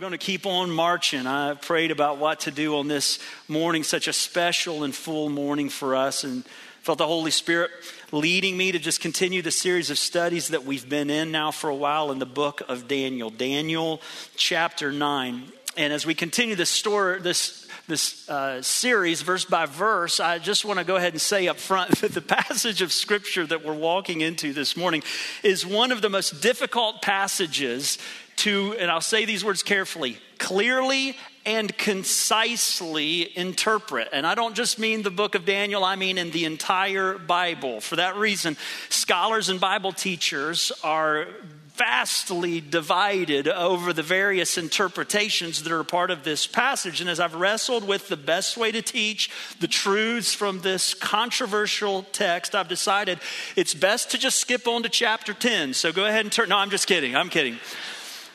we're going to keep on marching. I prayed about what to do on this morning, such a special and full morning for us, and felt the Holy Spirit leading me to just continue the series of studies that we've been in now for a while in the book of Daniel, Daniel chapter 9. And as we continue this story, this this uh, series, verse by verse, I just want to go ahead and say up front that the passage of scripture that we're walking into this morning is one of the most difficult passages to, and I'll say these words carefully, clearly and concisely interpret. And I don't just mean the book of Daniel, I mean in the entire Bible. For that reason, scholars and Bible teachers are vastly divided over the various interpretations that are part of this passage. And as I've wrestled with the best way to teach the truths from this controversial text, I've decided it's best to just skip on to chapter 10. So go ahead and turn. No, I'm just kidding. I'm kidding.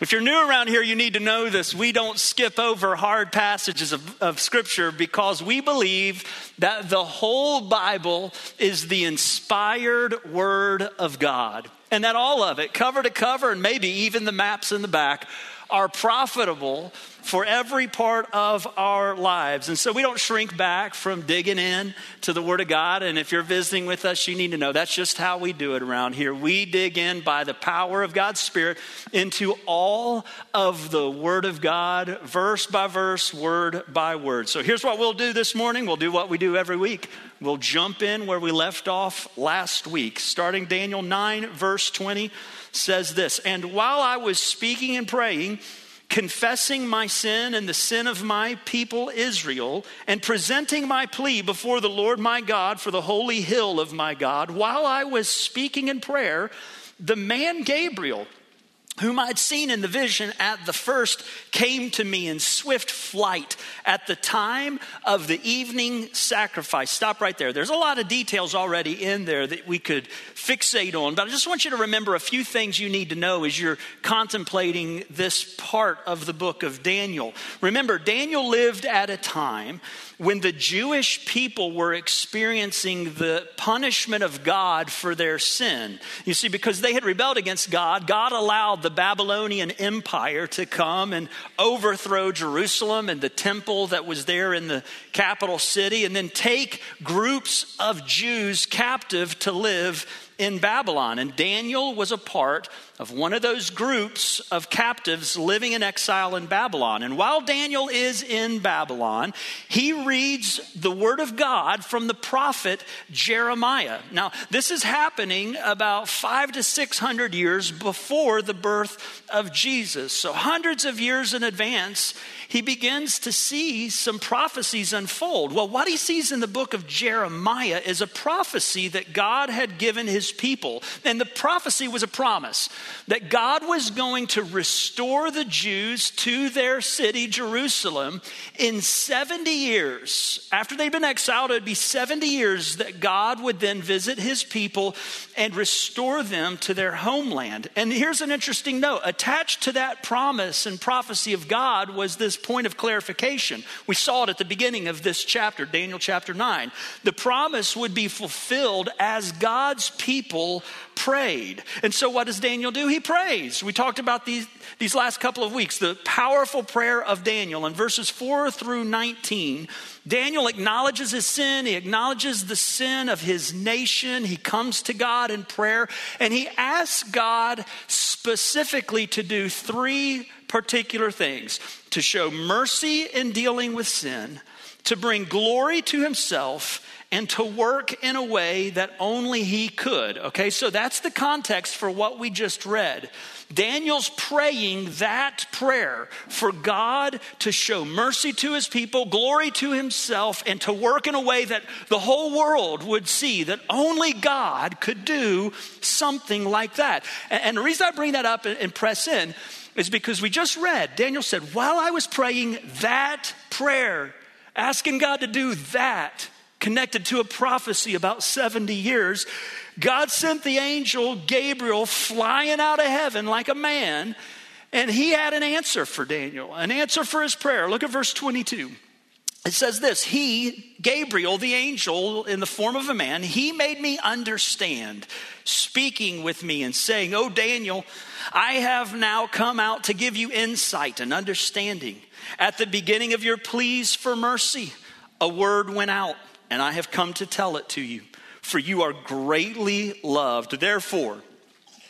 If you're new around here, you need to know this. We don't skip over hard passages of, of, Scripture because we believe that the whole Bible is the inspired Word of God and that all of it, cover to cover, and maybe even the maps in the back, are profitable for every part of our lives. And so we don't shrink back from digging in to the Word of God. And if you're visiting with us, you need to know that's just how we do it around here. We dig in by the power of God's Spirit into all of the Word of God, verse by verse, word by word. So here's what we'll do this morning we'll do what we do every week. We'll jump in where we left off last week, starting Daniel 9, verse 20 says this And while I was speaking and praying, confessing my sin and the sin of my people Israel, and presenting my plea before the Lord my God for the holy hill of my God, while I was speaking in prayer, the man Gabriel, whom I'd seen in the vision at the first, came to me in swift flight at the time of the evening sacrifice. Stop right there. There's a lot of details already in there that we could fixate on, but I just want you to remember a few things you need to know as you're contemplating this part of the book of Daniel. Remember, Daniel lived at a time when the Jewish people were experiencing the punishment of God for their sin. You see, because they had rebelled against God, God allowed the Babylonian Empire to come and overthrow Jerusalem and the temple that was there in the capital city, and then take groups of Jews captive to live in Babylon. And Daniel was a part of one of those groups of captives living in exile in Babylon. And while Daniel is in Babylon, he reads the word of God from the prophet Jeremiah. Now, this is happening about five to six hundred years before the birth of Jesus. So, hundreds of years in advance, he begins to see some prophecies unfold. Well, what he sees in the book of Jeremiah is a prophecy that God had given his people. And the prophecy was a promise that God was going to restore the Jews to their city, Jerusalem, in 70 years. After they'd been exiled, it would be 70 years that God would then visit his people and restore them to their homeland. And here's an interesting note attached to that promise and prophecy of God was this point of clarification. We saw it at the beginning of this chapter, Daniel chapter 9. The promise would be fulfilled as God's people prayed. And so, what does Daniel do? He prays. We talked about these, these last couple of weeks, the powerful prayer of Daniel in verses 4 through 19. Daniel acknowledges his sin, he acknowledges the sin of his nation. He comes to God in prayer, and he asks God specifically to do three particular things to show mercy in dealing with sin, to bring glory to himself, and to work in a way that only he could. Okay, so that's the context for what we just read. Daniel's praying that prayer for God to show mercy to his people, glory to himself, and to work in a way that the whole world would see that only God could do something like that. And, the reason I bring that up and press in is because we just read, Daniel said, while I was praying that prayer, asking God to do that, connected to a prophecy about 70 years, God sent the angel Gabriel flying out of heaven like a man, and he had an answer for Daniel, an answer for his prayer. Look at verse 22. it says this He, Gabriel, the angel, in the form of a man, he made me understand, speaking with me and saying, Oh, Daniel, I have now come out to give you insight and understanding. At the beginning of your pleas for mercy, a word went out, and I have come to tell it to you. For you are greatly loved. Therefore,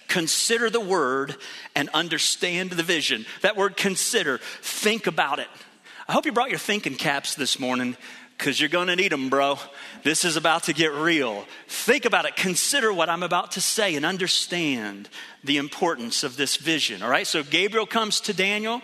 consider the word and understand the vision. That word consider, think about it. I hope you brought your thinking caps this morning because you're going to need them, bro. This is about to get real. Think about it. Consider what I'm about to say and understand the importance of this vision. All right, so Gabriel comes to Daniel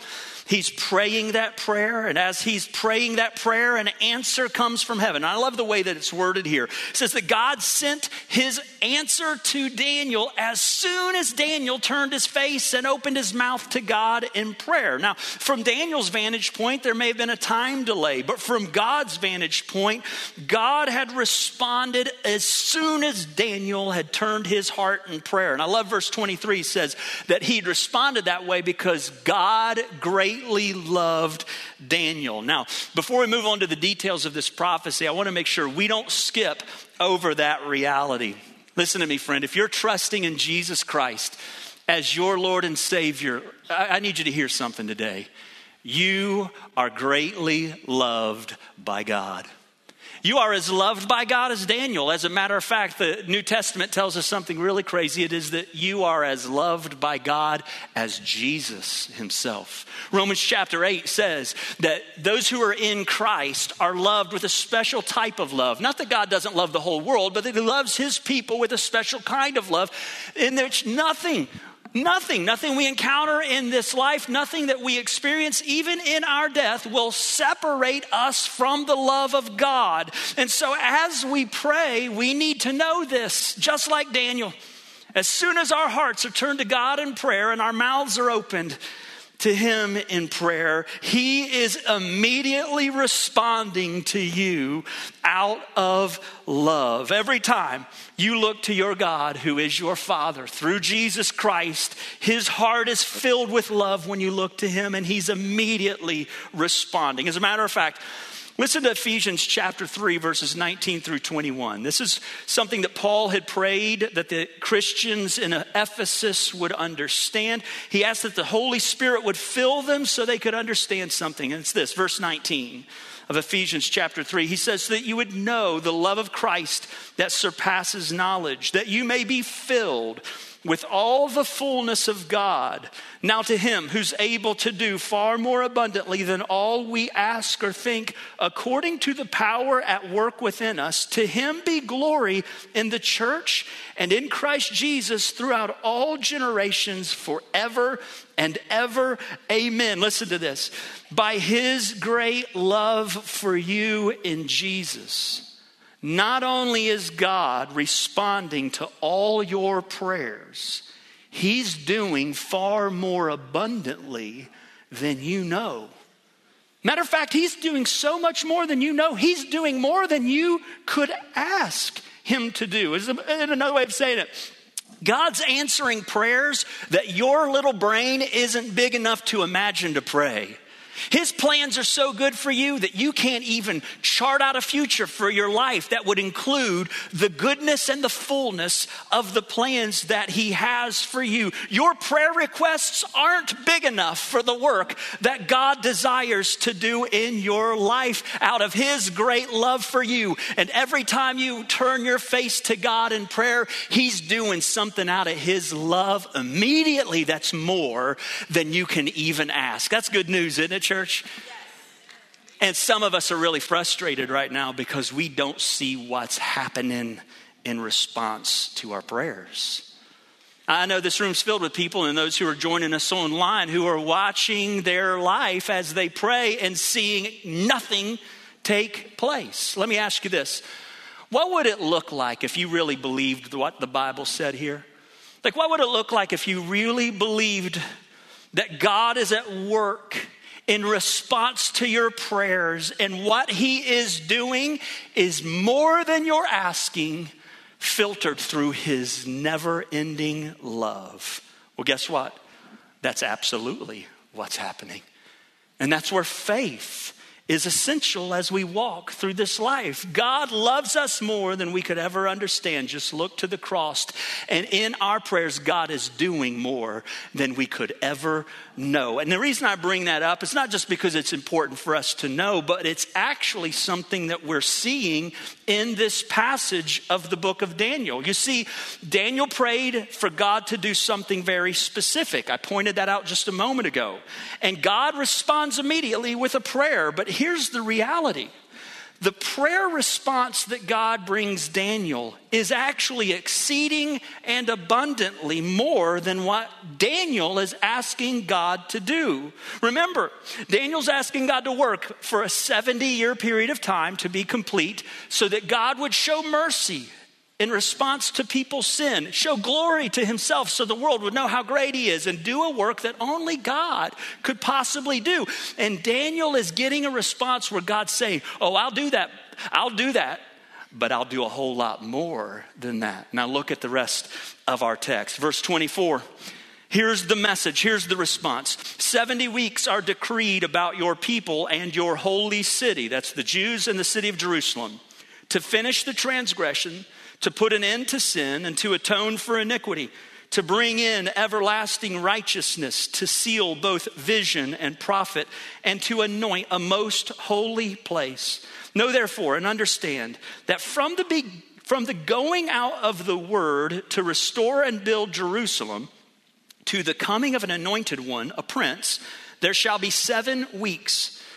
He's praying that prayer, and as he's praying that prayer, an answer comes from heaven. I love the way that it's worded here. It says that God sent his answer to Daniel as soon as Daniel turned his face and opened his mouth to God in prayer. Now, from Daniel's vantage point, there may have been a time delay, but from God's vantage point, God had responded as soon as Daniel had turned his heart in prayer. And I love verse 23 says that he'd responded that way because God greatly greatly loved Daniel. Now, before we move on to the details of this prophecy, I want to make sure we don't skip over that reality. Listen to me, friend. If you're trusting in Jesus Christ as your Lord and Savior, I, I need you to hear something today. You are greatly loved by God. You are as loved by God as Daniel. As a matter of fact, the New Testament tells us something really crazy. It is that you are as loved by God as Jesus himself. Romans chapter 8 says that those who are in Christ are loved with a special type of love. Not that God doesn't love the whole world, but that he loves his people with a special kind of love in which nothing Nothing, nothing we encounter in this life, nothing that we experience, even in our death, will separate us from the love of God. And so, as we pray, we need to know this, just like Daniel. As soon as our hearts are turned to God in prayer and our mouths are opened, to Him in prayer, He is immediately responding to you out of love. Every time you look to your God, who is your Father, through Jesus Christ, His heart is filled with love when you look to Him, and He's immediately responding. As a matter of fact, Listen to Ephesians chapter 3, verses 19 through 21. This is something that Paul had prayed that the Christians in Ephesus would understand. He asked that the Holy Spirit would fill them so they could understand something. And it's this, verse 19 of Ephesians chapter 3. He says, that you would know the love of Christ that surpasses knowledge, that you may be filled with all the fullness of God. Now, to him who's able to do far more abundantly than all we ask or think, according to the power at work within us, to him be glory in the church and in Christ Jesus throughout all generations, forever and ever. Amen. Listen to this. By his great love for you in Jesus not only is God responding to all your prayers, He's doing far more abundantly than you know. Matter of fact, He's doing so much more than you know. He's doing more than you could ask Him to do. Is another way of saying it. God's answering prayers that your little brain isn't big enough to imagine to pray. His plans are so good for you that you can't even chart out a future for your life that would include the goodness and the fullness of the plans that He has for you. Your prayer requests aren't big enough for the work that God desires to do in your life out of His great love for you. And every time you turn your face to God in prayer, He's doing something out of His love immediately that's more than you can even ask. That's good news, isn't it? Church? And some of us are really frustrated right now because we don't see what's happening in response to our prayers. I know this room's filled with people and those who are joining us online who are watching their life as they pray and seeing nothing take place. Let me ask you this What would it look like if you really believed what the Bible said here? Like, what would it look like if you really believed that God is at work in response to your prayers. And what He is doing is more than you're asking, filtered through His never ending love. Well, guess what? That's absolutely what's happening. And that's where faith is essential as we walk through this life. God loves us more than we could ever understand. Just look to the cross. And in our prayers, God is doing more than we could ever know. And the reason I bring that up is not just because it's important for us to know, but it's actually something that we're seeing in this passage of the book of Daniel. You see, Daniel prayed for God to do something very specific. I pointed that out just a moment ago. And God responds immediately with a prayer. But here's the reality the prayer response that God brings Daniel is actually exceeding and abundantly more than what Daniel is asking God to do. Remember, Daniel's asking God to work for a 70 year period of time to be complete so that God would show mercy in response to people's sin, show glory to himself so the world would know how great he is, and do a work that only God could possibly do. And Daniel is getting a response where God's saying, Oh, I'll do that. I'll do that. But I'll do a whole lot more than that. Now look at the rest of our text. Verse 24. Here's the message. Here's the response 70 weeks are decreed about your people and your holy city. That's the Jews and the city of Jerusalem. To finish the transgression, to put an end to sin and to atone for iniquity, to bring in everlasting righteousness, to seal both vision and prophet, and to anoint a most holy place. Know therefore and understand that from the, be- from the going out of the word to restore and build Jerusalem to the coming of an anointed one, a prince, there shall be seven weeks.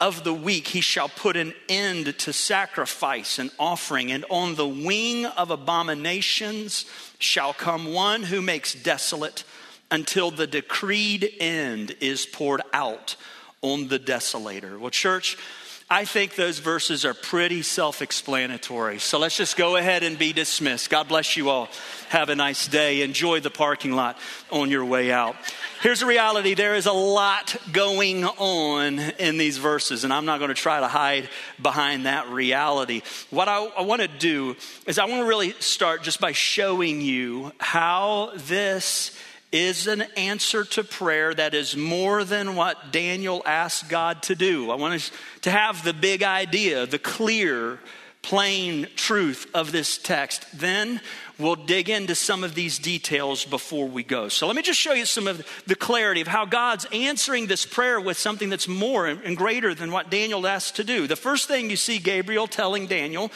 of the week he shall put an end to sacrifice and offering, and on the wing of abominations shall come one who makes desolate until the decreed end is poured out on the desolator. Well, church, I think those verses are pretty self explanatory. So let's just go ahead and be dismissed. God bless you all. Have a nice day. Enjoy the parking lot on your way out. Here's the reality there is a lot going on in these verses, and I'm not going to try to hide behind that reality. What I, I want to do is, I want to really start just by showing you how this is an answer to prayer that is more than what Daniel asked God to do. I want us to have the big idea, the clear, plain truth of this text. Then we'll dig into some of these details before we go. So let me just show you some of the clarity of how God's answering this prayer with something that's more and greater than what Daniel asked to do. The first thing you see Gabriel telling Daniel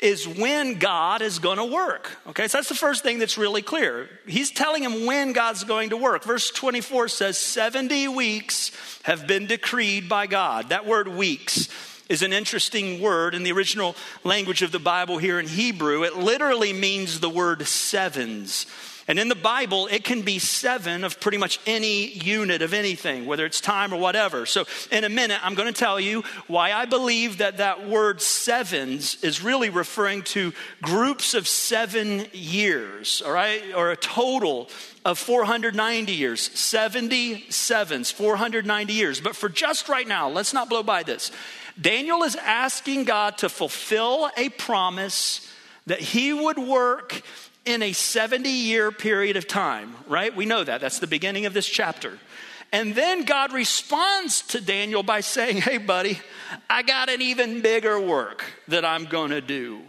is when God is going to work. Okay, so that's the first thing that's really clear. He's telling him when God's going to work. Verse 24 says, 70 weeks have been decreed by God. That word weeks is an interesting word in the original language of the Bible here in Hebrew. It literally means the word sevens. And in the Bible, it can be seven of pretty much any unit of anything, whether it's time or whatever. So, in a minute, I'm going to tell you why I believe that that word sevens is really referring to groups of seven years, all right, or a total of 490 years, 70 sevens, 490 years. But for just right now, let's not blow by this. Daniel is asking God to fulfill a promise that he would work in a 70 year period of time, right? We know that. That's the beginning of this chapter. And then God responds to Daniel by saying, Hey, buddy, I got an even bigger work that I'm going to do.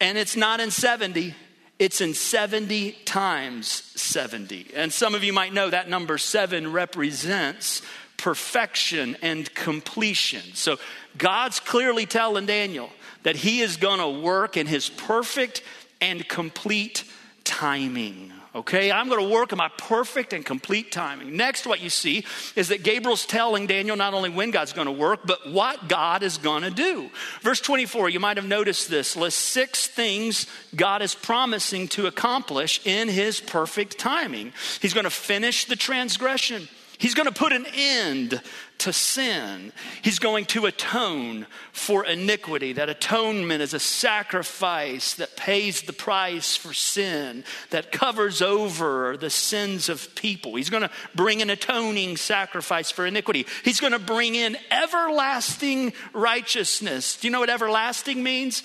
And it's not in 70, it's in 70 times 70. And some of you might know that number seven represents perfection and completion. So God's clearly telling Daniel that he is going to work in his perfect and complete timing. Okay, I'm going to work in my perfect and complete timing. Next, what you see is that Gabriel's telling Daniel not only when God's going to work, but what God is going to do. Verse 24, you might have noticed this lists six things God is promising to accomplish in his perfect timing. He's going to finish the transgression. He's going to put an end to sin. He's going to atone for iniquity. That atonement is a sacrifice that pays the price for sin, that covers over the sins of people. He's going to bring an atoning sacrifice for iniquity. He's going to bring in everlasting righteousness. Do you know what everlasting means?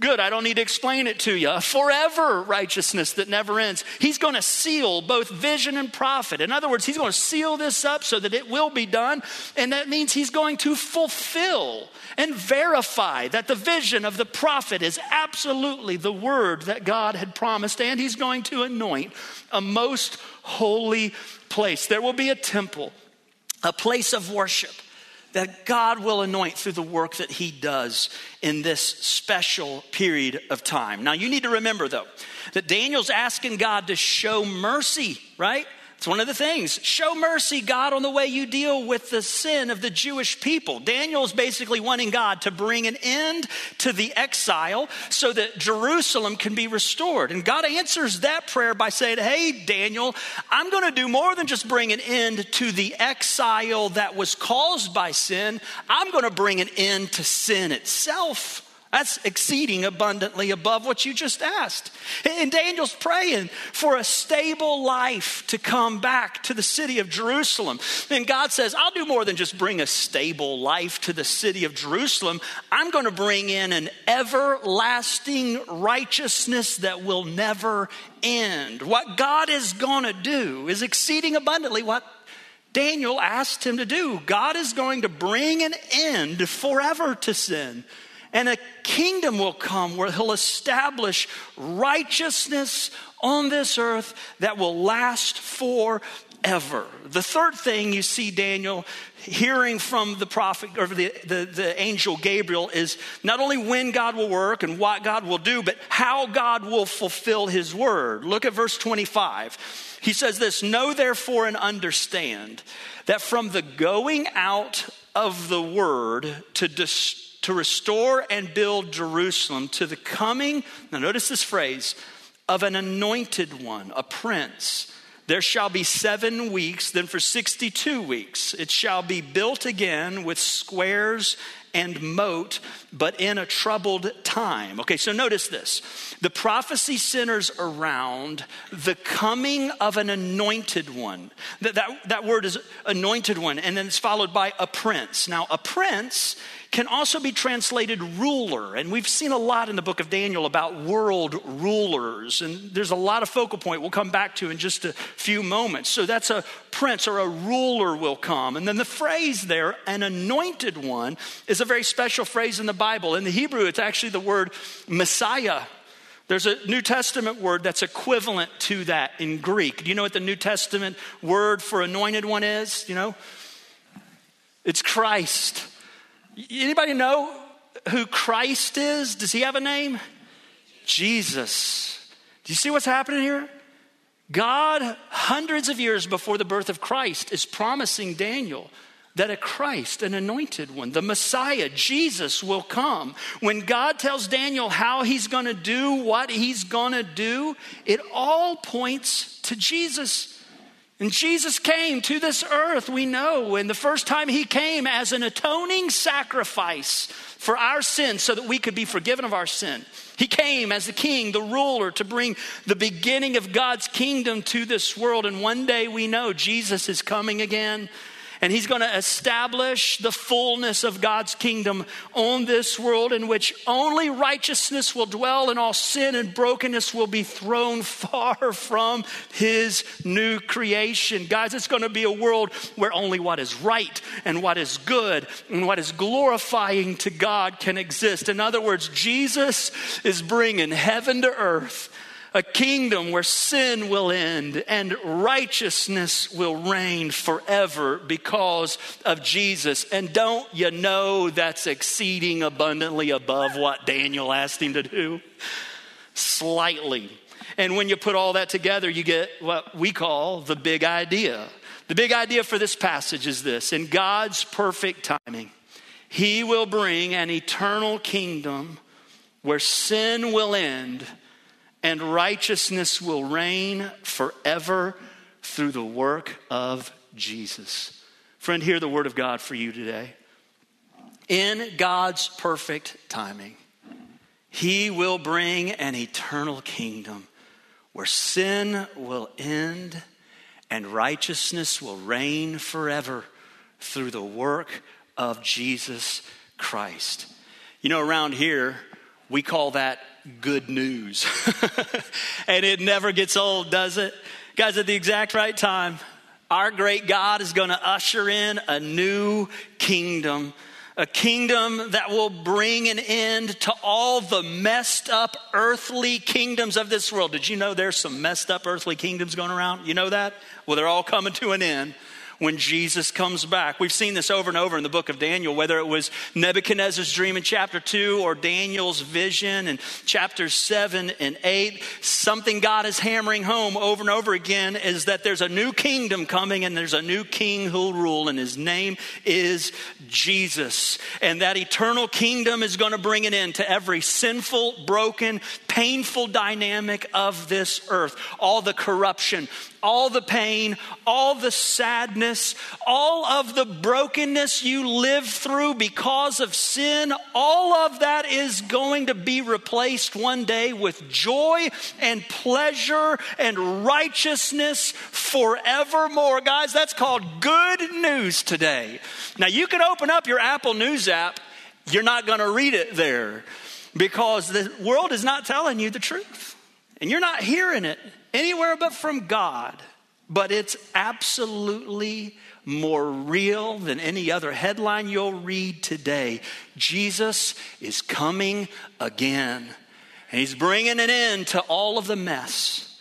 Good, I don't need to explain it to you. A forever righteousness that never ends. He's going to seal both vision and prophet. In other words, he's going to seal this up so that it will be done. And that means he's going to fulfill and verify that the vision of the prophet is absolutely the word that God had promised. And he's going to anoint a most holy place. There will be a temple, a place of worship that God will anoint through the work that He does in this special period of time. Now, you need to remember, though, that Daniel's asking God to show mercy, right? It's one of the things. Show mercy, God, on the way you deal with the sin of the Jewish people. Daniel's basically wanting God to bring an end to the exile so that Jerusalem can be restored. And God answers that prayer by saying, Hey, Daniel, I'm going to do more than just bring an end to the exile that was caused by sin. I'm going to bring an end to sin itself. That's exceeding abundantly above what you just asked. And Daniel's praying for a stable life to come back to the city of Jerusalem. And God says, I'll do more than just bring a stable life to the city of Jerusalem. I'm going to bring in an everlasting righteousness that will never end. What God is going to do is exceeding abundantly what Daniel asked him to do. God is going to bring an end forever to sin. And a kingdom will come where he'll establish righteousness on this earth that will last forever. The third thing you see Daniel hearing from the prophet or the, the, the, angel Gabriel is not only when God will work and what God will do, but how God will fulfill his word. Look at verse 25. He says this Know therefore and understand that from the going out of the word to destroy to restore and build Jerusalem to the coming, now notice this phrase, of an anointed one, a prince. There shall be seven weeks, then for 62 weeks it shall be built again with squares and moat, but in a troubled time. Okay, so notice this. The prophecy centers around the coming of an anointed one. That, that, that word is anointed one, and then it's followed by a prince. Now, a prince can also be translated ruler. And we've seen a lot in the book of Daniel about world rulers. And there's a lot of focal point we'll come back to in just a few moments. So that's a prince or a ruler will come. And then the phrase there, an anointed one, is a very special phrase in the Bible. In the Hebrew, it's actually the word Messiah. There's a New Testament word that's equivalent to that in Greek. Do you know what the New Testament word for anointed one is? You know? It's Christ. Anybody know who Christ is? Does he have a name? Jesus. Do you see what's happening here? God, hundreds of years before the birth of Christ, is promising Daniel that a Christ, an anointed one, the Messiah, Jesus, will come. When God tells Daniel how he's going to do what he's going to do, it all points to Jesus. And Jesus came to this earth, we know, and the first time he came as an atoning sacrifice for our sins so that we could be forgiven of our sin. He came as the king, the ruler, to bring the beginning of God's kingdom to this world. And one day we know Jesus is coming again and he's going to establish the fullness of God's kingdom on this world in which only righteousness will dwell and all sin and brokenness will be thrown far from his new creation. Guys, it's going to be a world where only what is right and what is good and what is glorifying to God can exist. In other words, Jesus is bringing heaven to earth a kingdom where sin will end and righteousness will reign forever because of Jesus. And don't you know that's exceeding abundantly above what Daniel asked him to do? Slightly. And when you put all that together, you get what we call the big idea. The big idea for this passage is this in God's perfect timing, He will bring an eternal kingdom where sin will end and righteousness will reign forever through the work of Jesus. Friend, hear the word of God for you today. In God's perfect timing, He will bring an eternal kingdom where sin will end and righteousness will reign forever through the work of Jesus Christ. You know, around here, we call that good news. and it never gets old, does it? Guys, at the exact right time, our great God is going to usher in a new kingdom a kingdom that will bring an end to all the messed up earthly kingdoms of this world. Did you know there's some messed up earthly kingdoms going around? You know that? Well, they're all coming to an end when Jesus comes back. We've seen this over and over in the book of Daniel, whether it was Nebuchadnezzar's dream in chapter 2 or Daniel's vision in chapters 7 and 8. Something God is hammering home over and over again is that there's a new kingdom coming and there's a new king who'll rule, and his name is Jesus. And that eternal kingdom is going to bring an end to every sinful, broken, painful dynamic of this earth. All the corruption, all the pain, all the sadness, all of the brokenness you live through because of sin, all of that is going to be replaced one day with joy and pleasure and righteousness forevermore. Guys, that's called good news today. Now, you can open up your Apple News app, you're not going to read it there because the world is not telling you the truth. And you're not hearing it anywhere but from God. But it's absolutely more real than any other headline you'll read today. Jesus is coming again. And he's bringing an end to all of the mess.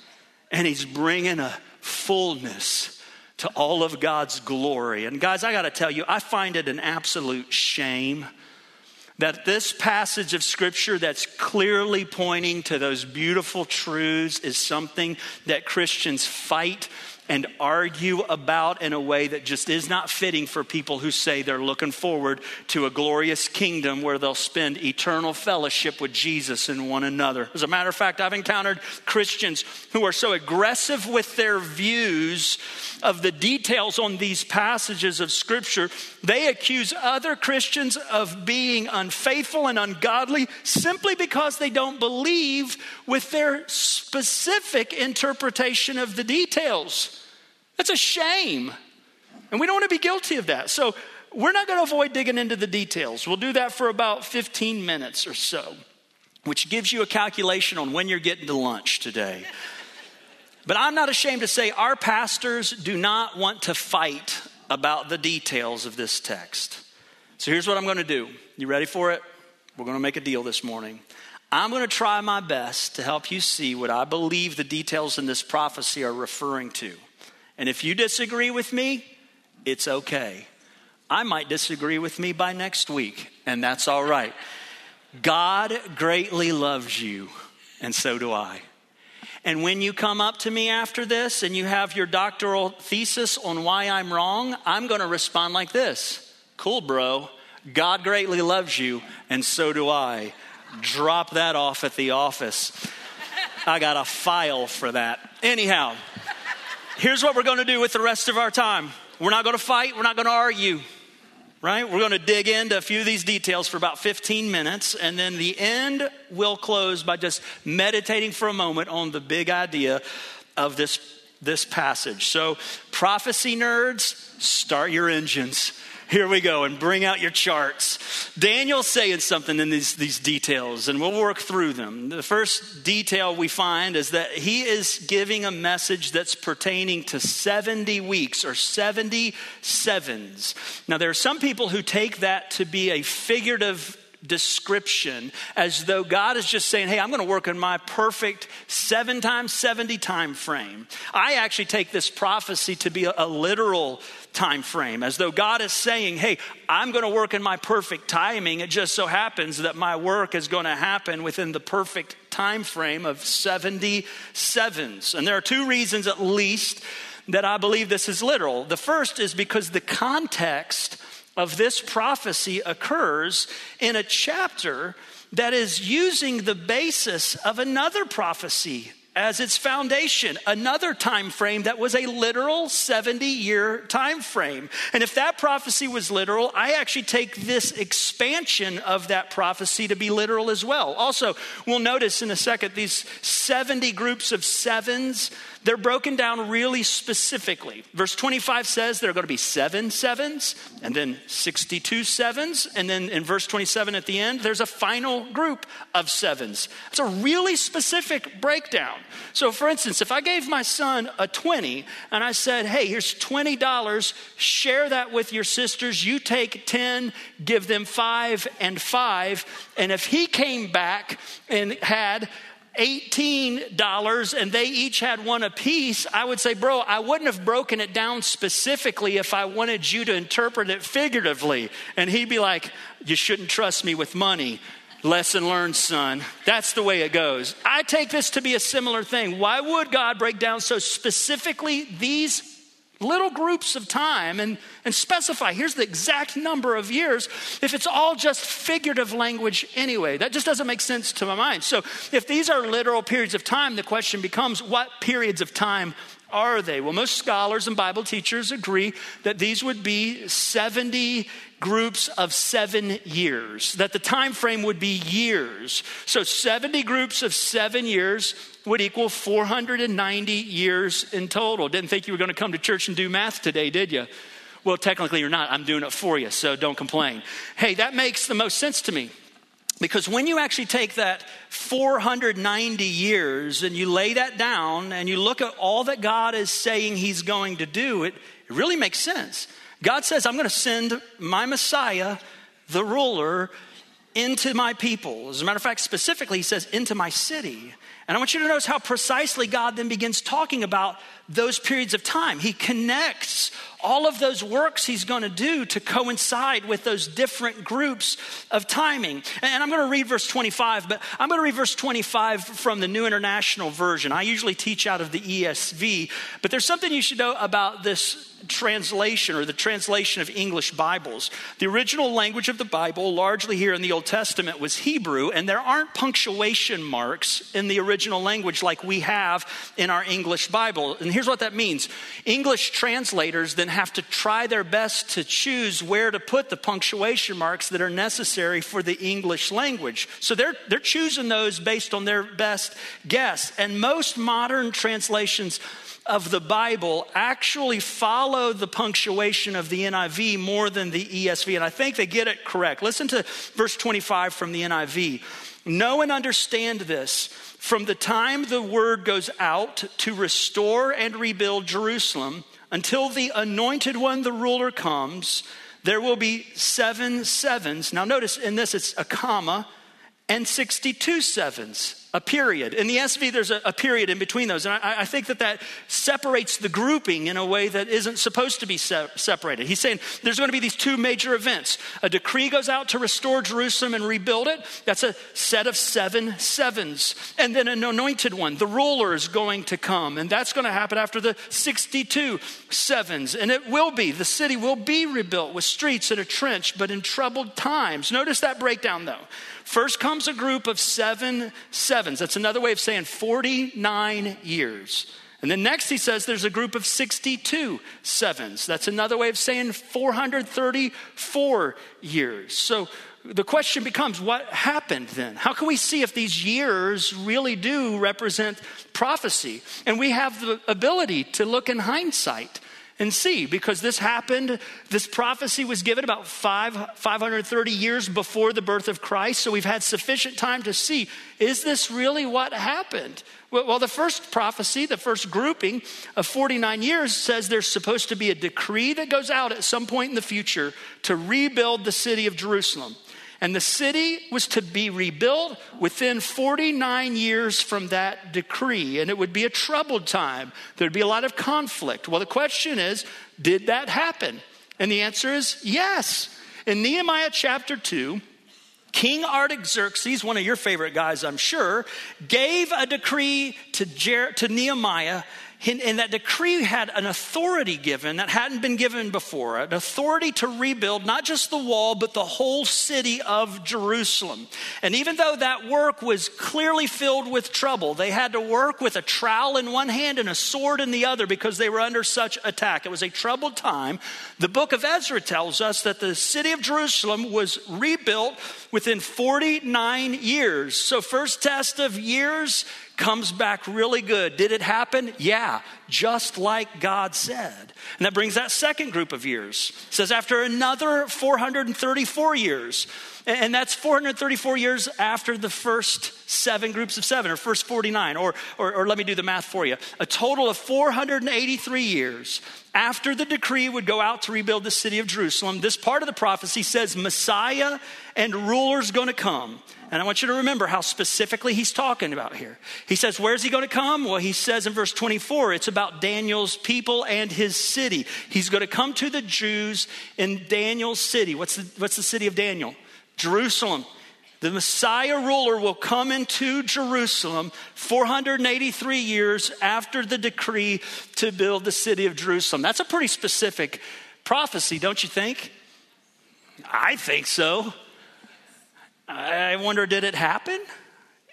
And he's bringing a fullness to all of God's glory. And guys, I got to tell you, I find it an absolute shame that this passage of scripture that's clearly pointing to those beautiful truths is something that Christians fight and argue about in a way that just is not fitting for people who say they're looking forward to a glorious kingdom where they'll spend eternal fellowship with Jesus and one another. As a matter of fact, I've encountered Christians who are so aggressive with their views of the details on these passages of Scripture, they accuse other Christians of being unfaithful and ungodly simply because they don't believe with their specific interpretation of the details. That's a shame. And we don't want to be guilty of that. So we're not going to avoid digging into the details. We'll do that for about 15 minutes or so, which gives you a calculation on when you're getting to lunch today. But I'm not ashamed to say our pastors do not want to fight about the details of this text. So here's what I'm going to do. You ready for it? We're going to make a deal this morning. I'm going to try my best to help you see what I believe the details in this prophecy are referring to. And if you disagree with me, it's okay. I might disagree with me by next week, and that's all right. God greatly loves you, and so do I. And when you come up to me after this and you have your doctoral thesis on why I'm wrong, I'm going to respond like this Cool, bro. God greatly loves you, and so do I. Drop that off at the office. I got a file for that. Anyhow, here's what we're going to do with the rest of our time we're not going to fight, we're not going to argue. Right? We're going to dig into a few of these details for about 15 minutes, and then the end will close by just meditating for a moment on the big idea of this, this passage. So, prophecy nerds, start your engines here we go, and bring out your charts. Daniel's saying something in these, these details, and we'll work through them. The first detail we find is that he is giving a message that's pertaining to 70 weeks or 70 sevens. Now, there are some people who take that to be a figurative description as though God is just saying, Hey, I'm going to work in my perfect seven times 70 time frame. I actually take this prophecy to be a, a literal time frame, as though God is saying, Hey, I'm going to work in my perfect timing. It just so happens that my work is going to happen within the perfect time frame of 70 sevens. And there are two reasons, at least, that I believe this is literal. The first is because the context of this prophecy occurs in a chapter that is using the basis of another prophecy as its foundation, another time frame that was a literal 70 year time frame. And if that prophecy was literal, I actually take this expansion of that prophecy to be literal as well. Also, we'll notice in a second these 70 groups of sevens they're broken down really specifically. Verse 25 says there are going to be seven sevens, and then 62 sevens. And then in verse 27 at the end, there's a final group of sevens. It's a really specific breakdown. So, for instance, if I gave my son a 20 and I said, hey, here's $20, share that with your sisters, you take 10, give them five and five. And if he came back and had $18 and they each had one apiece, I would say, bro, I wouldn't have broken it down specifically if I wanted you to interpret it figuratively. And he'd be like, You shouldn't trust me with money. Lesson learned, son. That's the way it goes. I take this to be a similar thing. Why would God break down so specifically these little groups of time and, and specify here's the exact number of years if it's all just figurative language anyway. That just doesn't make sense to my mind. So if these are literal periods of time the question becomes what periods of time are they? Well most scholars and bible teachers agree that these would be 70 groups of seven years that the time frame would be years. So 70 groups of seven years would equal 490 years in total. Didn't think you were going to come to church and do math today did you well technically you're not. I'm doing it for you so don't complain. Hey that makes the most sense to me because when you actually take that 490 years and you lay that down and you look at all that God is saying He's going to do, it, it really makes sense. God says, I'm going to send my Messiah, the ruler, into my people. As a matter of fact, specifically, He says, into my city. And I want you to notice how precisely God then begins talking about those periods of time. He connects all of those works he's going to do to coincide with those different groups of timing. And I'm going to read verse 25, but I'm going to read verse 25 from the New International Version. I usually teach out of the ESV, but there's something you should know about this translation or the translation of English Bibles. The original language of the Bible, largely here in the Old Testament, was Hebrew, and there aren't punctuation marks in the original language like we have in our English Bible. And here's what that means English translators then have to try their best to choose where to put the punctuation marks that are necessary for the English language. So they're, they're choosing those based on their best guess. And most modern translations of the Bible actually follow the punctuation of the NIV more than the ESV. And I think they get it correct. Listen to verse 25 from the NIV. Know and understand this. From the time the word goes out to restore and rebuild Jerusalem until the anointed one, the ruler, comes, there will be seven sevens. Now, notice in this it's a comma and 62 sevens a period. In the ESV, there's a, a period in between those. And I, I, think that that separates the grouping in a way that isn't supposed to be se- separated. He's saying there's going to be these two major events. A decree goes out to restore Jerusalem and rebuild it. That's a set of seven sevens. And then an anointed one, the ruler, is going to come. And that's going to happen after the 62 sevens. And it will be, the city will be rebuilt with streets and a trench, but in troubled times. Notice that breakdown, though. First comes a group of seven sevens. That's another way of saying 49 years. And then next he says there's a group of 62 sevens. That's another way of saying 434 years. So the question becomes what happened then? How can we see if these years really do represent prophecy? And we have the ability to look in hindsight and see because this happened this prophecy was given about five, 530 years before the birth of christ so we've had sufficient time to see is this really what happened? Well, the first prophecy the first grouping of 49 years says there's supposed to be a decree that goes out at some point in the future to rebuild the city of jerusalem and the city was to be rebuilt within 49 years from that decree. And it would be a troubled time. There'd be a lot of conflict. Well, the question is did that happen? And the answer is yes. In Nehemiah chapter 2, King Artaxerxes, one of your favorite guys, I'm sure, gave a decree to, Jer- to Nehemiah and that decree had an authority given that hadn't been given before an authority to rebuild not just the wall, but the whole city of Jerusalem. And even though that work was clearly filled with trouble, they had to work with a trowel in one hand and a sword in the other because they were under such attack. It was a troubled time. The book of Ezra tells us that the city of Jerusalem was rebuilt within 49 years. So, first test of years comes back really good. Did it happen? Yeah, just like God said. And that brings that second group of years. It says after another 434 years, and that's 434 years after the first seven groups of seven, or first 49, or, or, or let me do the math for you. A total of 483 years after the decree would go out to rebuild the city of Jerusalem. This part of the prophecy says Messiah and ruler's to come. And I want you to remember how specifically he's talking about here. He says, Where's he to come? Well, he says in verse 24, it's about Daniel's people and his city. He's to come to the Jews in Daniel's city. What's the, what's the city of Daniel? Jerusalem. The Messiah ruler will come into Jerusalem 483 years after the decree to build the city of Jerusalem. That's a pretty specific prophecy, don't you think? I think so. I wonder, did it happen?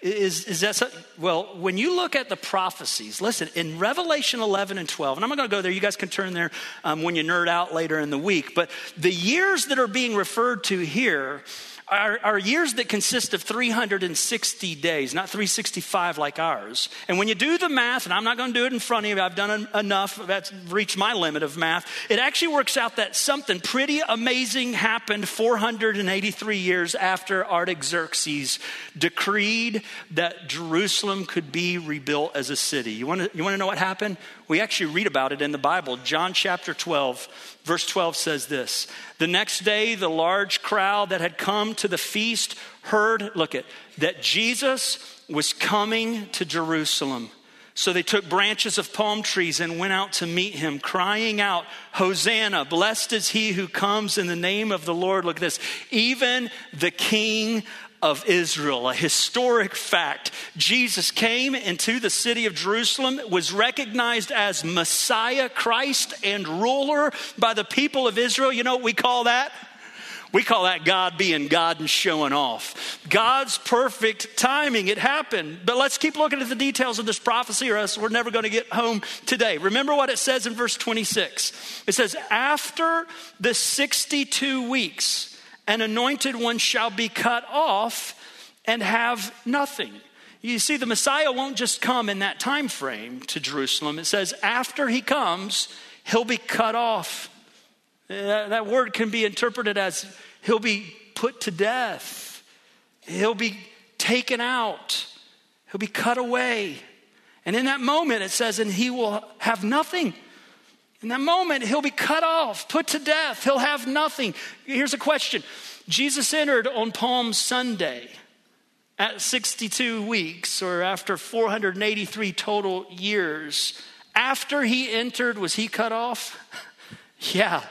Is, is that so? Well, when you look at the prophecies, listen, in Revelation 11 and 12, and I'm not going to go there, you guys can turn there um, when you nerd out later in the week, but the years that are being referred to here are, years that consist of 360 days, not 365 like ours. And when you do the math, and I'm not going to do it in front of you, I've done enough, that's reached my limit of math, it actually works out that something pretty amazing happened 483 years after Artaxerxes decreed that Jerusalem could be rebuilt as a city. You want to, you want to know what happened? We actually read about it in the Bible. John chapter 12, verse 12 says this The next day, the large crowd that had come to the feast heard, look at, that Jesus was coming to Jerusalem. So they took branches of palm trees and went out to meet him, crying out, Hosanna, blessed is he who comes in the name of the Lord. Look at this. Even the King of Israel, a historic fact. Jesus came into the city of Jerusalem, was recognized as Messiah, Christ, and ruler by the people of Israel. You know what we call that? We call that God being God and showing off. God's perfect timing. It happened. But let's keep looking at the details of this prophecy, or else we're never going to get home today. Remember what it says in verse 26. It says, After the 62 weeks, an anointed one shall be cut off and have nothing. You see, the Messiah won't just come in that time frame to Jerusalem. It says, after he comes, he'll be cut off. That, word can be interpreted as he'll be put to death, he'll be taken out, he'll be cut away. And in that moment, it says, and he will have nothing. In that moment, he'll be cut off, put to death. He'll have nothing. Here's a question Jesus entered on Palm Sunday at 62 weeks, or after 483 total years. After he entered, was he cut off? yeah.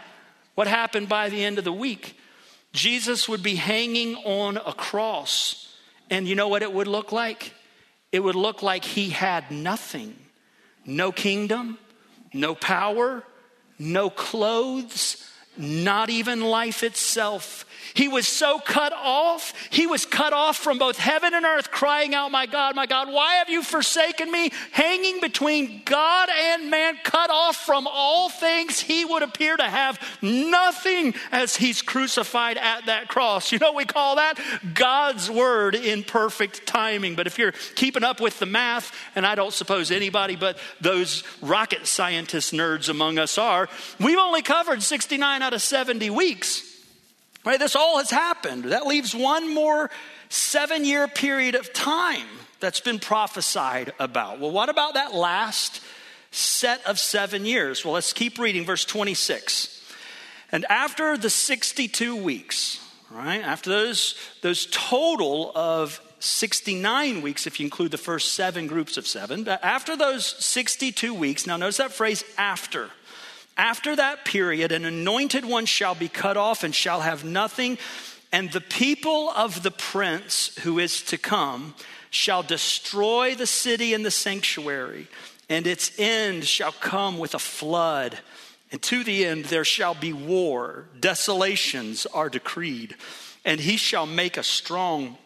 What happened by the end of the week? Jesus would be hanging on a cross. And you know what it would look like? It would look like he had nothing no kingdom, no power, no clothes, not even life itself. He was so cut off. He was cut off from both heaven and earth, crying out, My God, my God, why have you forsaken me? Hanging between God and man, cut off from all things. He would appear to have nothing as he's crucified at that cross. You know we call that? God's word in perfect timing. But if you're keeping up with the math, and I don't suppose anybody but those rocket scientist nerds among us are, we've only covered 69 out of 70 weeks. Right? This all has happened. That leaves one more seven year period of time that's been prophesied about. Well, what about that last set of seven years? Well, let's keep reading verse 26. And after the 62 weeks, right, after those, those total of 69 weeks, if you include the first seven groups of seven, after those 62 weeks, now notice that phrase after. After that period, an anointed one shall be cut off and shall have nothing, and the people of the prince who is to come shall destroy the city and the sanctuary and its end shall come with a flood. And to the end there shall be war, desolations are decreed, and he shall make a strong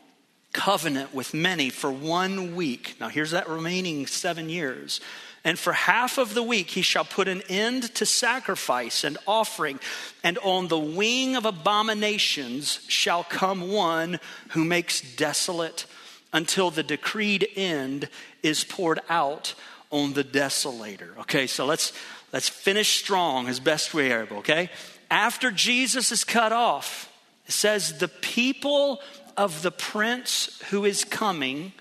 covenant with many for one week. Now, here's that remaining seven years. And for half of the week he shall put an end to sacrifice and offering, and on the wing of abominations shall come one who makes desolate until the decreed end is poured out on the desolator. Okay, so let's let's finish strong as best we are able, okay? After Jesus is cut off, it says the people of the prince who is coming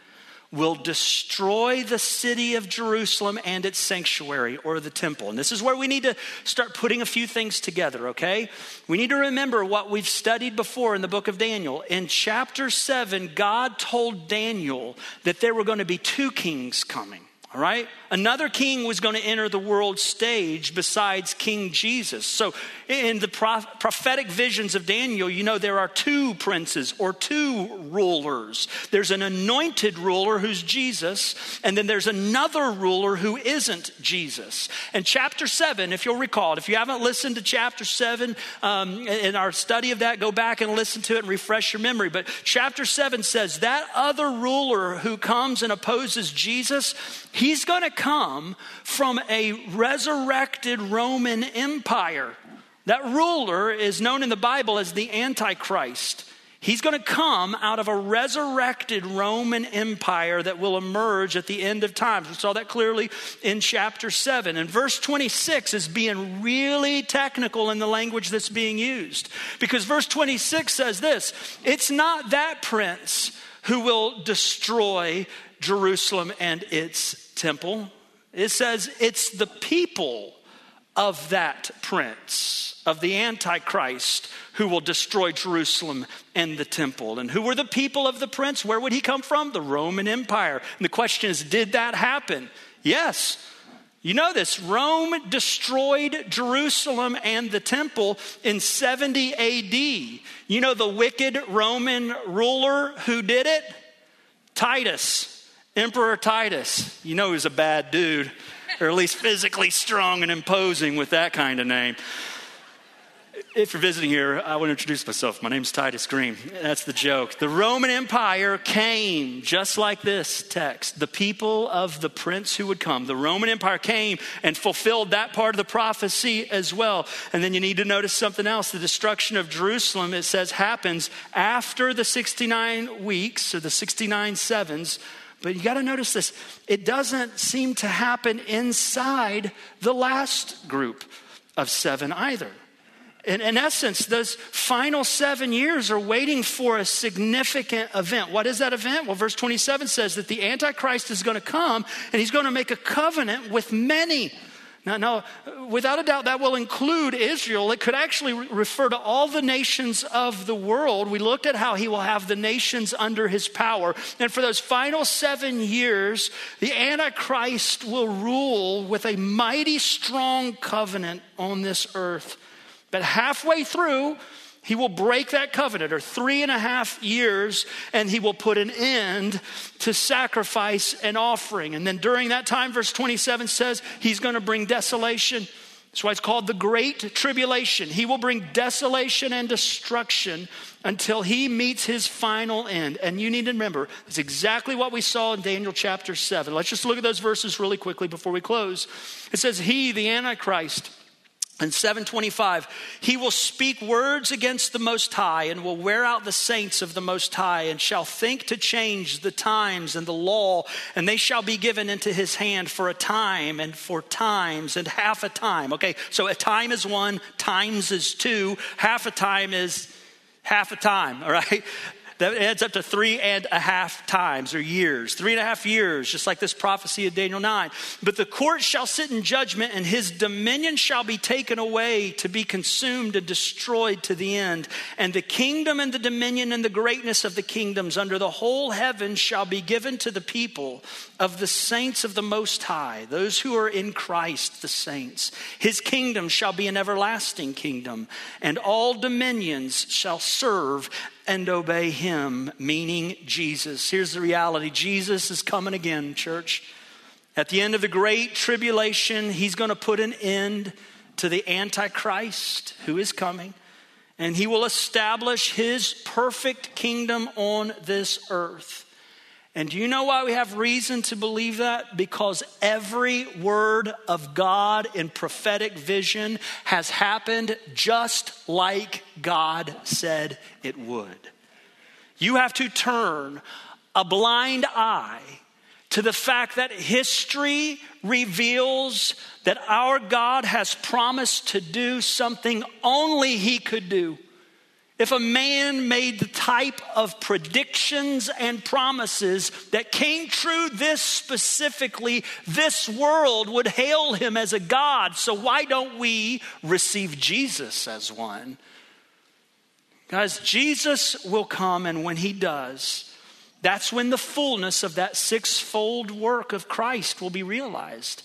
will destroy the city of Jerusalem and its sanctuary or the temple. And this is where we need to start putting a few things together, okay? We need to remember what we've studied before in the book of Daniel. In chapter 7, God told Daniel that there were going to be two kings coming. All right? Another king was going to enter the world stage besides King Jesus. So, in the prophetic visions of Daniel, you know there are two princes or two rulers. There's an anointed ruler who's Jesus, and then there's another ruler who isn't Jesus. And chapter 7, if you'll recall, if you haven't listened to chapter 7 um, in our study of that, go back and listen to it and refresh your memory. But chapter 7 says that other ruler who comes and opposes Jesus He's going to come from a resurrected Roman Empire. That ruler is known in the Bible as the Antichrist. He's going to come out of a resurrected Roman Empire that will emerge at the end of times. We saw that clearly in chapter 7. And verse 26 is being really technical in the language that's being used. Because verse 26 says this It's not that prince who will destroy Jerusalem and its temple. It says it's the people of that prince, of the Antichrist, who will destroy Jerusalem and the temple. And who were the people of the prince? Where would he come from? The Roman Empire. And the question is did that happen? Yes. You know this Rome destroyed Jerusalem and the temple in 70 AD. You know the wicked Roman ruler who did it? Titus. Emperor Titus, you know he was a bad dude, or at least physically strong and imposing with that kind of name. If you're visiting here, I want to introduce myself. My name's Titus Green. That's the joke. The Roman Empire came just like this text. The people of the prince who would come. The Roman Empire came and fulfilled that part of the prophecy as well. And then you need to notice something else. The destruction of Jerusalem, it says, happens after the 69 weeks or the 69 sevens but you got to notice this it doesn't seem to happen inside the last group of seven either. In, in, essence, those final seven years are waiting for a significant event. What is that event? Well, verse 27 says that the Antichrist is going to come and he's going to make a covenant with many. Now, now, without a doubt, that will include Israel. It could actually re- refer to all the nations of the world. We looked at how he will have the nations under his power. And for those final seven years, the Antichrist will rule with a mighty strong covenant on this earth. But halfway through, he will break that covenant, or three and a half years, and he will put an end to sacrifice and offering. And then during that time, verse 27 says, he's going to bring desolation. That's why it's called the Great Tribulation. He will bring desolation and destruction until he meets his final end. And you need to remember, it's exactly what we saw in Daniel chapter 7. Let's just look at those verses really quickly before we close. It says, He, the Antichrist, in 725, he will speak words against the Most High and will wear out the saints of the Most High and shall think to change the times and the law, and they shall be given into his hand for a time and for times and half a time. Okay, so a time is one, times is two, half a time is half a time, all right? That adds up to three and a half times or years. Three and a half years, just like this prophecy of Daniel 9. But the court shall sit in judgment, and his dominion shall be taken away to be consumed and destroyed to the end. And the kingdom and the dominion and the greatness of the kingdoms under the whole heaven shall be given to the people of the saints of the Most High, those who are in Christ, the saints. His kingdom shall be an everlasting kingdom, and all dominions shall serve and obey him, meaning Jesus. Here's the reality Jesus is coming again, church. At the end of the great tribulation, he's going to put an end to the Antichrist who is coming, and he will establish his perfect kingdom on this earth. And do you know why we have reason to believe that? Because every word of God in prophetic vision has happened just like God said it would. You have to turn a blind eye to the fact that history reveals that our God has promised to do something only He could do. If a man made the type of predictions and promises that came true this specifically, this world would hail him as a God. So, why don't we receive Jesus as one? Guys, Jesus will come, and when he does, that's when the fullness of that sixfold work of Christ will be realized.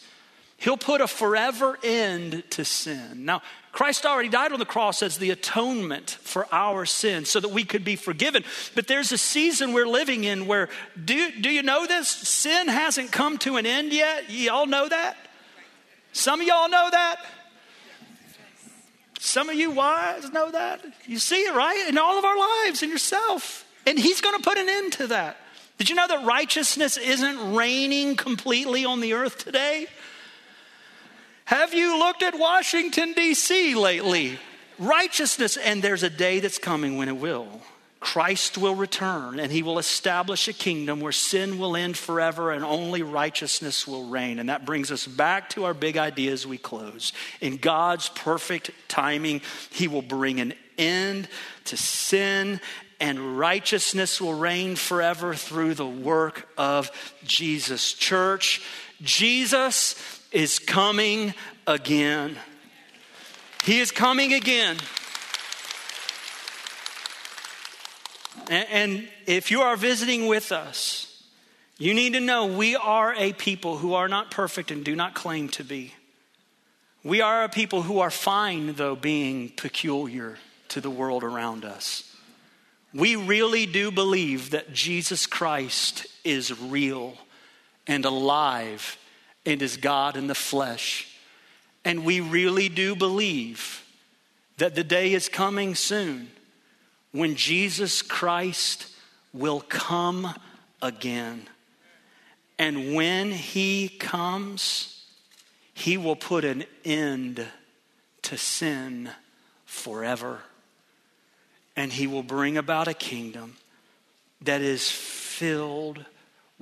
He'll put a forever end to sin. Now, Christ already died on the cross as the atonement for our sins so that we could be forgiven. But there's a season we're living in where, do, do you know this? Sin hasn't come to an end yet. Y'all know that? Some of y'all know that? Some of you wise know that. You see it, right? In all of our lives, in yourself. And He's going to put an end to that. Did you know that righteousness isn't reigning completely on the earth today? Have you looked at Washington, D.C. lately? Righteousness, and there's a day that's coming when it will. Christ will return and he will establish a kingdom where sin will end forever and only righteousness will reign. And that brings us back to our big idea as we close. In God's perfect timing, he will bring an end to sin and righteousness will reign forever through the work of Jesus. Church, Jesus is coming again. He is coming again. And, if you are visiting with us, you need to know we are a people who are not perfect and do not claim to be. We are a people who are fine, though, being peculiar to the world around us. We really do believe that Jesus Christ is real and alive and is God in the flesh. And we really do believe that the day is coming soon when Jesus Christ will come again. And when he comes, he will put an end to sin forever. And he will bring about a kingdom that is filled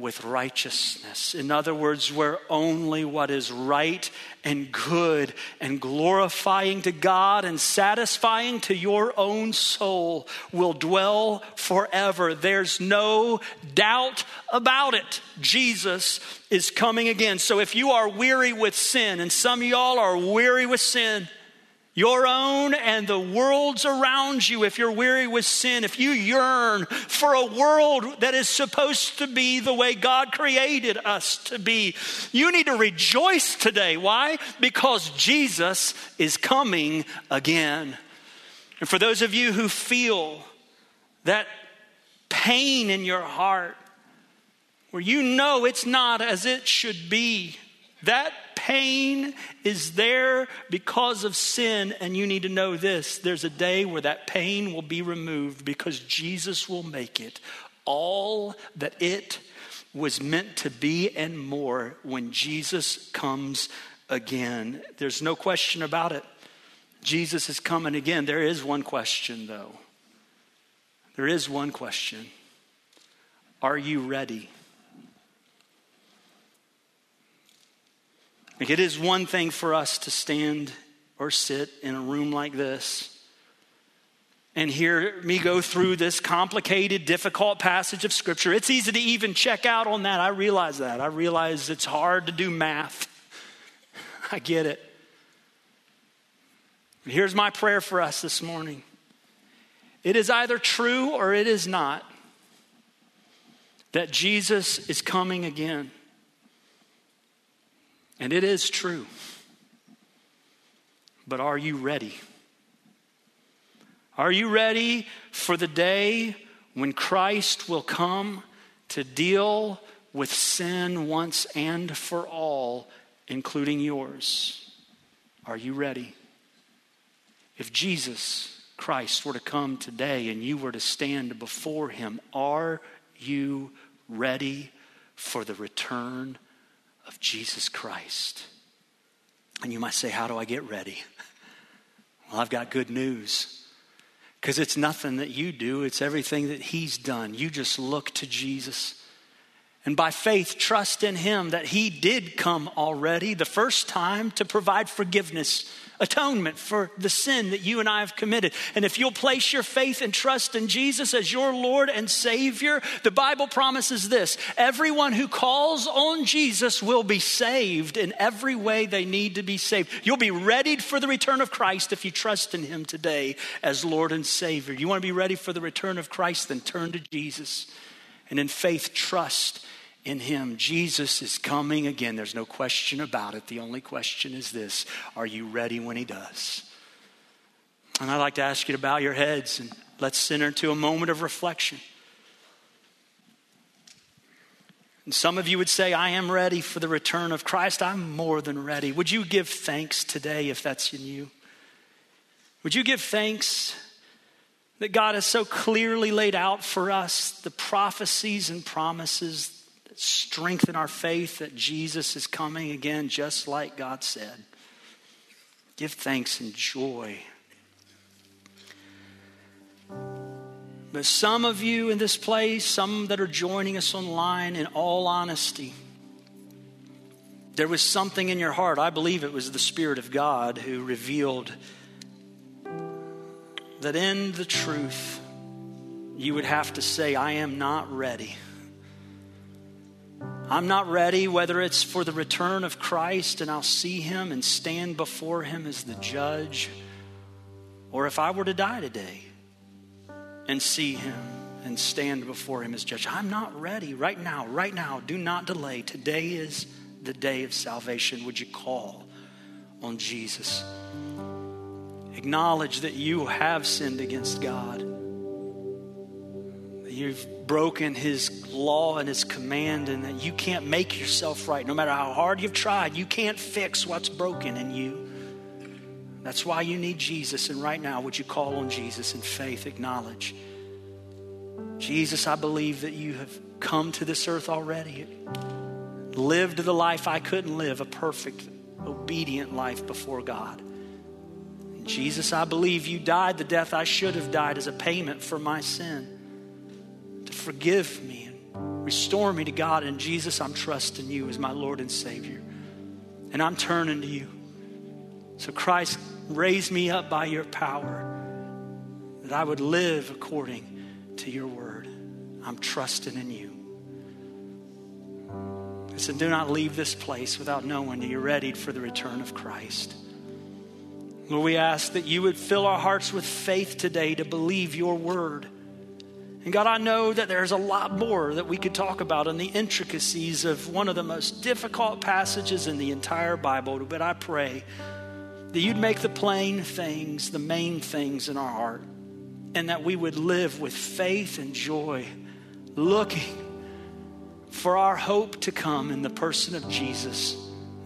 with righteousness. In other words, where only what is right and good and glorifying to God and satisfying to your own soul will dwell forever. There's no doubt about it. Jesus is coming again. So if you are weary with sin, and some of y'all are weary with sin, your own and the world's around you, if you're weary with sin, if you yearn for a world that is supposed to be the way God created us to be, you need to rejoice today. Why? Because Jesus is coming again. And for those of you who feel that pain in your heart, where you know it's not as it should be, that pain is there because of sin, and you need to know this there's a day where that pain will be removed because Jesus will make it all that it was meant to be and more when Jesus comes again. There's no question about it. Jesus is coming again. There is one question, though. There is one question Are you ready? Like it is one thing for us to stand or sit in a room like this and hear me go through this complicated, difficult passage of Scripture. It's easy to even check out on that. I realize that. I realize it's hard to do math. I get it. Here's my prayer for us this morning it is either true or it is not that Jesus is coming again. And it is true. But are you ready? Are you ready for the day when Christ will come to deal with sin once and for all, including yours. Are you ready? If Jesus Christ were to come today and you were to stand before him, are you ready for the return of Jesus Christ? And you might say, How do I get ready? Well, I've got good news. Because it's nothing that you do, it's everything that He's done. You just look to Jesus. And by faith, trust in Him that He did come already the first time to provide forgiveness atonement for the sin that you and I have committed. And if you'll place your faith and trust in Jesus as your Lord and Savior, the Bible promises this everyone who calls on Jesus will be saved in every way they need to be saved. You'll be readied for the return of Christ if you trust in Him today as Lord and Savior. You want to be ready for the return of Christ? Then turn to Jesus and in faith trust in him. Jesus is coming again. There's no question about it. The only question is this Are you ready when he does? And I'd like to ask you to bow your heads and let's enter into a moment of reflection. And some of you would say, I am ready for the return of Christ. I'm more than ready. Would you give thanks today if that's in you? Would you give thanks that God has so clearly laid out for us the prophecies and promises strengthen our faith that Jesus is coming again, just like God said. Give thanks and joy. But some of you in this place, some that are joining us online, in all honesty, there was something in your heart. I believe it was the Spirit of God who revealed that in the truth, you would have to say, I am not ready. I'm not ready, whether it's for the return of Christ and I'll see him and stand before him as the judge, or if I were to die today and see him and stand before him as judge. I'm not ready right now, right now. Do not delay. Today is the day of salvation. Would you call on Jesus? Acknowledge that you have sinned against God you've broken his law and his command, and that you can't make yourself right. No matter how hard you've tried, you can't fix what's broken in you. That's why you need Jesus. And right now, would you call on Jesus in faith? Acknowledge Jesus, I believe that you have come to this earth already, lived the life I couldn't live, a perfect, obedient life before God. Jesus, I believe you died the death I should have died as a payment for my sin forgive me and restore me to God. And Jesus, I'm trusting you as my Lord and Savior. And I'm turning to you. So, Christ, raise me up by your power that I would live according to your word. I'm trusting in you. I said, do not leave this place without knowing that you're ready for the return of Christ. Lord, we ask that you would fill our hearts with faith today to believe your word and God, I know that there's a lot more that we could talk about in the intricacies of one of the most difficult passages in the entire Bible, but I pray that you'd make the plain things the main things in our heart, and that we would live with faith and joy, looking for our hope to come in the person of Jesus,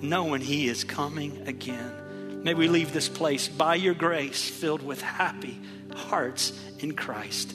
knowing He is coming again. May we leave this place by your grace filled with happy hearts in Christ.